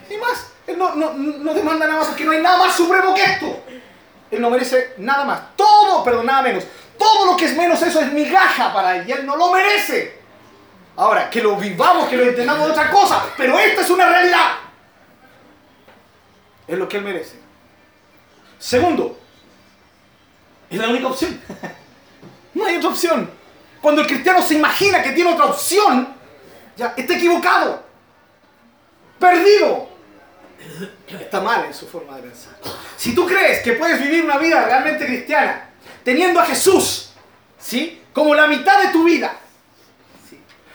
Ni más. Él no, no, no demanda nada más porque no hay nada más supremo que esto. Él no merece nada más. Todo, perdón, nada menos. Todo lo que es menos eso es migaja para él y él no lo merece. Ahora, que lo vivamos, que lo entendamos otra cosa, pero esta es una realidad. Es lo que él merece. Segundo, es la única opción. No hay otra opción. Cuando el cristiano se imagina que tiene otra opción, ya está equivocado, perdido. Está mal en su forma de pensar. Si tú crees que puedes vivir una vida realmente cristiana teniendo a Jesús, ¿sí? Como la mitad de tu vida,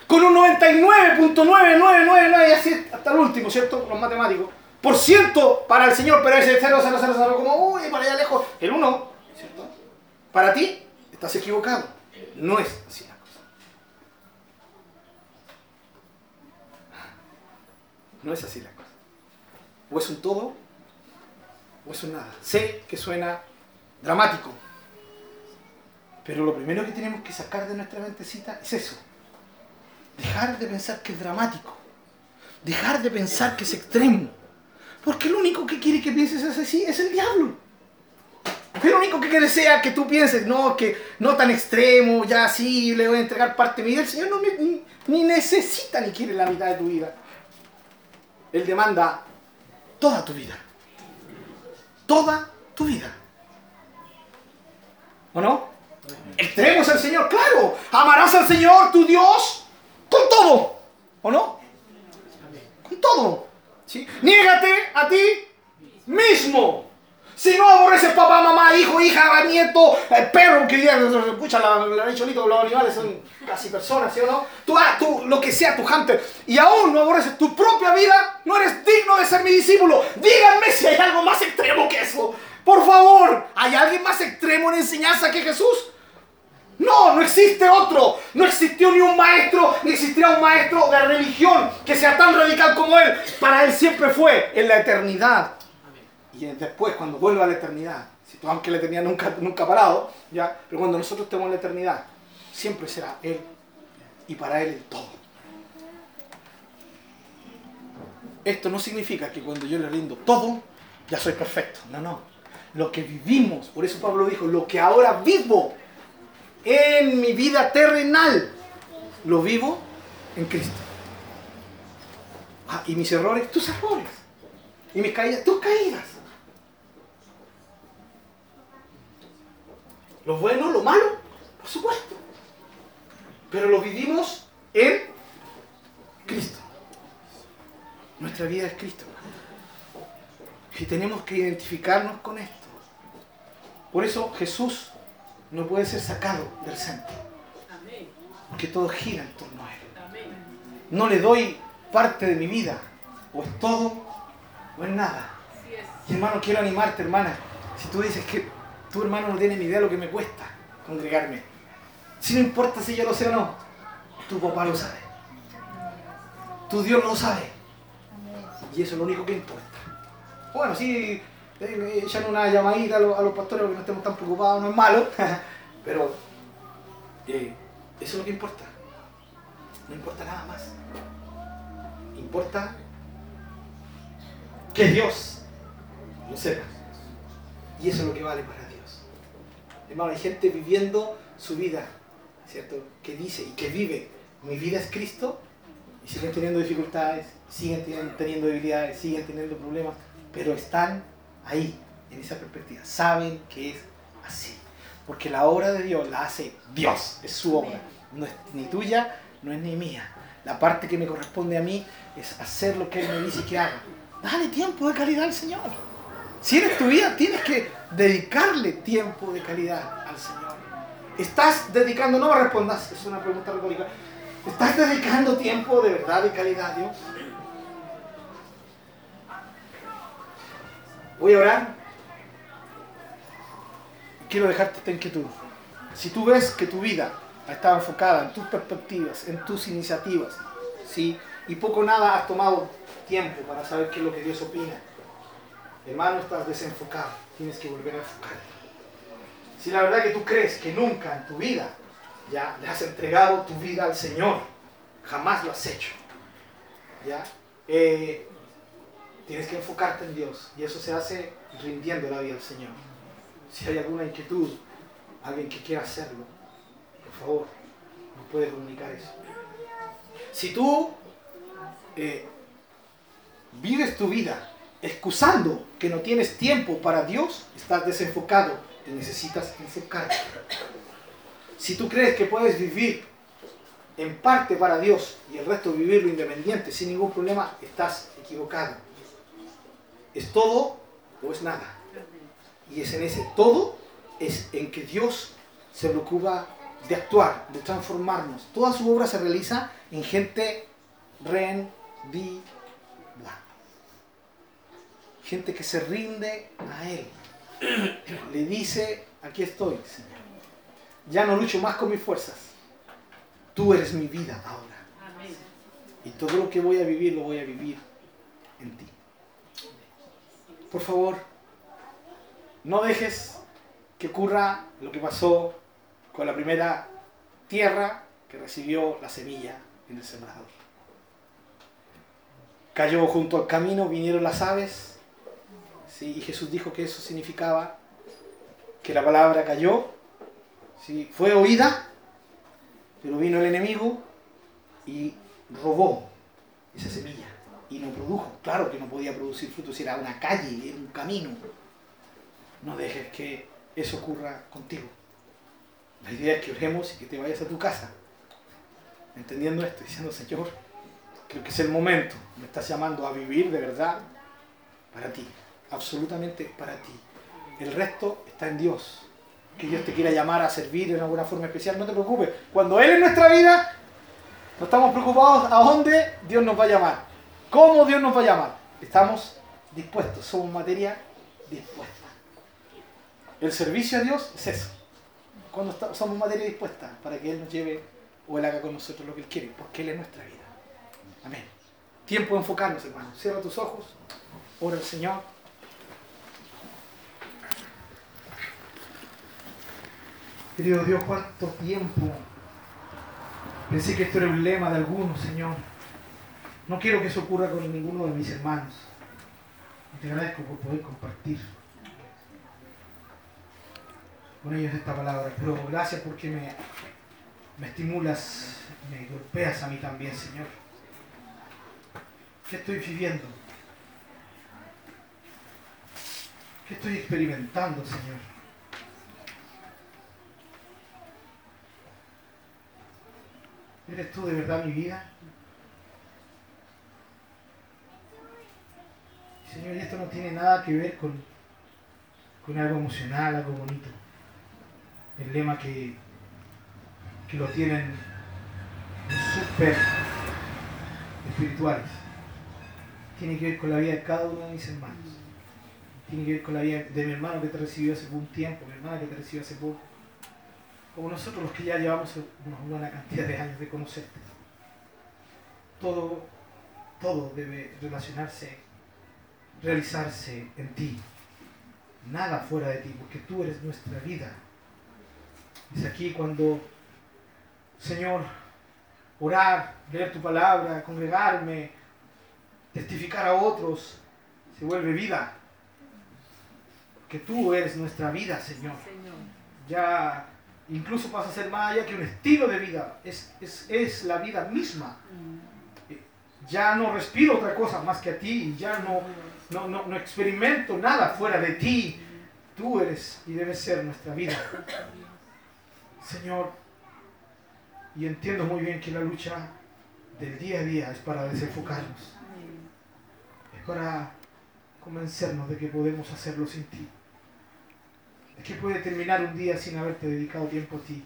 con un 99.9999 y así hasta el último, ¿cierto? Los matemáticos. Por ciento para el Señor, pero ese 0, 0, 0, 0, como, uy, para allá lejos, el 1, ¿cierto? Para ti, estás equivocado. No es así la cosa. No es así la cosa. O es un todo, o es un nada. Sé que suena dramático, pero lo primero que tenemos que sacar de nuestra mentecita es eso. Dejar de pensar que es dramático. Dejar de pensar que es extremo. Porque lo único que quiere que pienses es así es el diablo. Porque lo único que desea que tú pienses, no, que no tan extremo, ya sí, le voy a entregar parte de. El Señor no, ni, ni necesita ni quiere la mitad de tu vida. Él demanda toda tu vida. Toda tu vida. ¿O no? Extremo es el Señor, claro. Amarás al Señor, tu Dios, con todo, ¿o no? Con todo. ¿sí? Niégate a ti mismo. Si no aborreces papá, mamá, hijo, hija, nieto, el perro, que escucha, la, la cholito, los animales son casi personas, ¿sí o no? Tú, ah, tú, lo que sea, tu hunter, y aún no aborreces tu propia vida, no eres digno de ser mi discípulo. Díganme si hay algo más extremo que eso. Por favor, ¿hay alguien más extremo en enseñanza que Jesús? No, no existe otro. No existió ni un maestro, ni existirá un maestro de religión que sea tan radical como él. Para él siempre fue en la eternidad. Y después, cuando vuelva a la eternidad, si tú, aunque la eternidad nunca, nunca parado, ya, pero cuando nosotros estemos en la eternidad, siempre será él. Y para él el todo. Esto no significa que cuando yo le rindo todo, ya soy perfecto. No, no. Lo que vivimos, por eso Pablo dijo, lo que ahora vivo en mi vida terrenal, lo vivo en Cristo. Ah, y mis errores, tus errores. Y mis caídas, tus caídas. Lo bueno, lo malo, por supuesto. Pero lo vivimos en Cristo. Nuestra vida es Cristo. Y tenemos que identificarnos con esto. Por eso Jesús no puede ser sacado del centro. Porque todo gira en torno a Él. No le doy parte de mi vida. O es todo o es nada. Y hermano, quiero animarte, hermana. Si tú dices que tu hermano no tiene ni idea de lo que me cuesta congregarme. Si no importa si yo lo sé o no, tu papá lo sabe. Tu Dios lo sabe. Y eso es lo único que importa. Bueno, sí, echan una llamadita a los, a los pastores porque no estemos tan preocupados, no es malo, pero eh, eso es lo que importa. No importa nada más. Importa que Dios lo sepa. Y eso es lo que vale para. Hermano, hay gente viviendo su vida, ¿cierto? Que dice y que vive, mi vida es Cristo, y siguen teniendo dificultades, siguen teniendo debilidades, siguen teniendo problemas, pero están ahí, en esa perspectiva. Saben que es así. Porque la obra de Dios la hace Dios, es su obra. No es ni tuya, no es ni mía. La parte que me corresponde a mí es hacer lo que Él me dice que haga. Dale tiempo de calidad al Señor. Si eres tu vida, tienes que dedicarle tiempo de calidad al Señor. ¿Estás dedicando? No me respondas, es una pregunta retórica. ¿Estás dedicando tiempo de verdad, de calidad a Dios? Voy a orar. Quiero dejarte esta inquietud. Si tú ves que tu vida ha estado enfocada en tus perspectivas, en tus iniciativas, ¿sí? y poco nada has tomado tiempo para saber qué es lo que Dios opina, hermano, estás desenfocado. Tienes que volver a enfocarte. Si la verdad que tú crees que nunca en tu vida ya le has entregado tu vida al Señor, jamás lo has hecho, ¿ya? Eh, Tienes que enfocarte en Dios y eso se hace rindiendo la vida al Señor. Si hay alguna inquietud, alguien que quiera hacerlo, por favor, nos puede comunicar eso. Si tú eh, vives tu vida excusando que no tienes tiempo para Dios, estás desenfocado y necesitas enfocarte. Si tú crees que puedes vivir en parte para Dios y el resto vivirlo independiente sin ningún problema, estás equivocado. Es todo o es nada. Y es en ese todo, es en que Dios se preocupa de actuar, de transformarnos. Toda su obra se realiza en gente rendida. Gente que se rinde a Él. Le dice, aquí estoy, Señor. Ya no lucho más con mis fuerzas. Tú eres mi vida ahora. Y todo lo que voy a vivir lo voy a vivir en ti. Por favor, no dejes que ocurra lo que pasó con la primera tierra que recibió la semilla en el sembrador. Cayó junto al camino, vinieron las aves, y Jesús dijo que eso significaba que la palabra cayó, ¿sí? fue oída, pero vino el enemigo y robó esa semilla y no produjo. Claro que no podía producir frutos, era una calle, era un camino. No dejes que eso ocurra contigo. La idea es que oremos y que te vayas a tu casa, entendiendo esto, diciendo, Señor, creo que es el momento, me estás llamando a vivir de verdad para ti, absolutamente para ti. El resto está en Dios. Que Dios te quiera llamar a servir en alguna forma especial, no te preocupes. Cuando Él es nuestra vida, no estamos preocupados a dónde Dios nos va a llamar. ¿Cómo Dios nos va a llamar? Estamos dispuestos, somos materia dispuesta. El servicio a Dios es eso. Cuando somos materia dispuesta para que Él nos lleve o Él haga con nosotros lo que Él quiere, porque Él es nuestra vida. Amén. Tiempo de enfocarnos, hermano. Cierra tus ojos, ora al Señor. Querido Dios, cuánto tiempo pensé que esto era un lema de algunos, Señor. No quiero que eso ocurra con ninguno de mis hermanos. Y te agradezco por poder compartir con ellos esta palabra. Pero gracias porque me, me estimulas, me golpeas a mí también, Señor. ¿Qué estoy viviendo? ¿Qué estoy experimentando, Señor? ¿Eres tú de verdad mi vida? Señor, y esto no tiene nada que ver con, con algo emocional, algo bonito el lema que, que lo tienen los super espirituales. Tiene que ver con la vida de cada uno de mis hermanos. Tiene que ver con la vida de mi hermano que te recibió hace un tiempo, mi hermana que te recibió hace poco. Como nosotros los que ya llevamos una buena cantidad de años de conocerte. Todo, todo debe relacionarse, realizarse en ti. Nada fuera de ti, porque tú eres nuestra vida es aquí cuando, Señor, orar, leer tu palabra, congregarme, testificar a otros, se vuelve vida. Que tú eres nuestra vida, Señor. Ya incluso pasa a ser más allá que un estilo de vida, es, es, la vida misma. Mm. Eh, ya no respiro otra cosa más que a ti, ya no, no, no, no experimento nada fuera de ti. Tú eres y debes ser nuestra vida. Señor, y entiendo muy bien que la lucha del día a día es para desenfocarnos. Es para convencernos de que podemos hacerlo sin ti. De que puede terminar un día sin haberte dedicado tiempo a ti.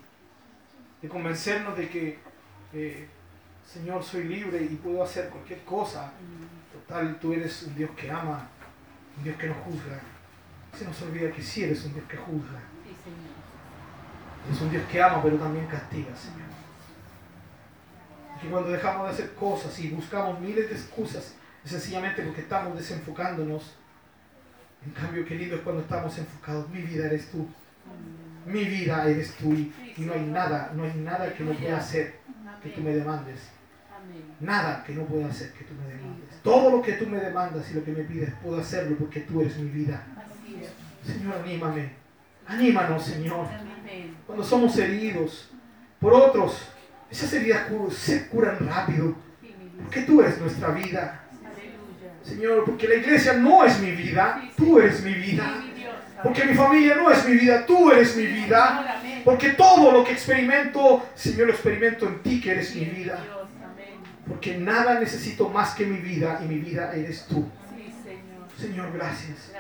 De convencernos de que, eh, Señor, soy libre y puedo hacer cualquier cosa. Total, tú eres un Dios que ama, un Dios que no juzga. Se nos olvida que sí eres un Dios que juzga. Es un Dios que ama, pero también castiga, Señor. que cuando dejamos de hacer cosas y buscamos miles de excusas, es sencillamente porque estamos desenfocándonos. En cambio, querido, es cuando estamos enfocados. Mi vida eres tú. Mi vida eres tú. Y no hay nada, no hay nada que no pueda hacer que tú me demandes. Nada que no pueda hacer que tú me demandes. Todo lo que tú me demandas y lo que me pides, puedo hacerlo porque tú eres mi vida. Señor, anímame. Anímanos, Señor. Cuando somos heridos por otros, esas heridas se curan rápido. Porque tú eres nuestra vida. Señor, porque la iglesia no es mi vida, tú eres mi vida. Porque mi familia no es mi vida, tú eres mi vida. Porque todo lo que experimento, Señor, lo experimento en ti, que eres mi vida. Porque nada necesito más que mi vida y mi vida eres tú. Señor, gracias.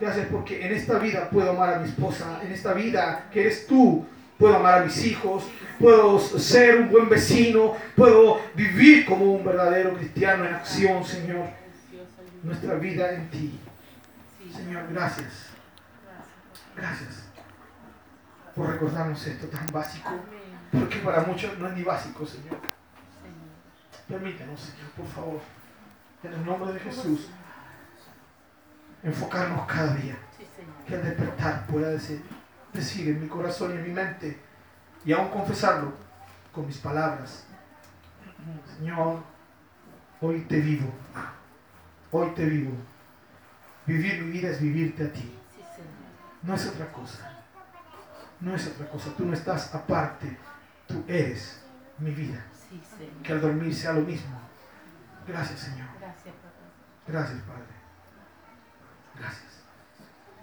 Gracias porque en esta vida puedo amar a mi esposa, en esta vida que eres tú, puedo amar a mis hijos, puedo ser un buen vecino, puedo vivir como un verdadero cristiano en acción, Señor. Nuestra vida en ti. Señor, gracias. Gracias por recordarnos esto tan básico, porque para muchos no es ni básico, Señor. Permítanos, Señor, por favor, en el nombre de Jesús, enfocarnos cada día. Que al despertar pueda decir, decir en mi corazón y en mi mente, y aún confesarlo con mis palabras. Señor, hoy te vivo. Hoy te vivo. Vivir mi vida es vivirte a ti. No es otra cosa. No es otra cosa. Tú no estás aparte. Tú eres mi vida. Que al dormir sea lo mismo. Gracias, Señor. Gracias, Padre. Gracias.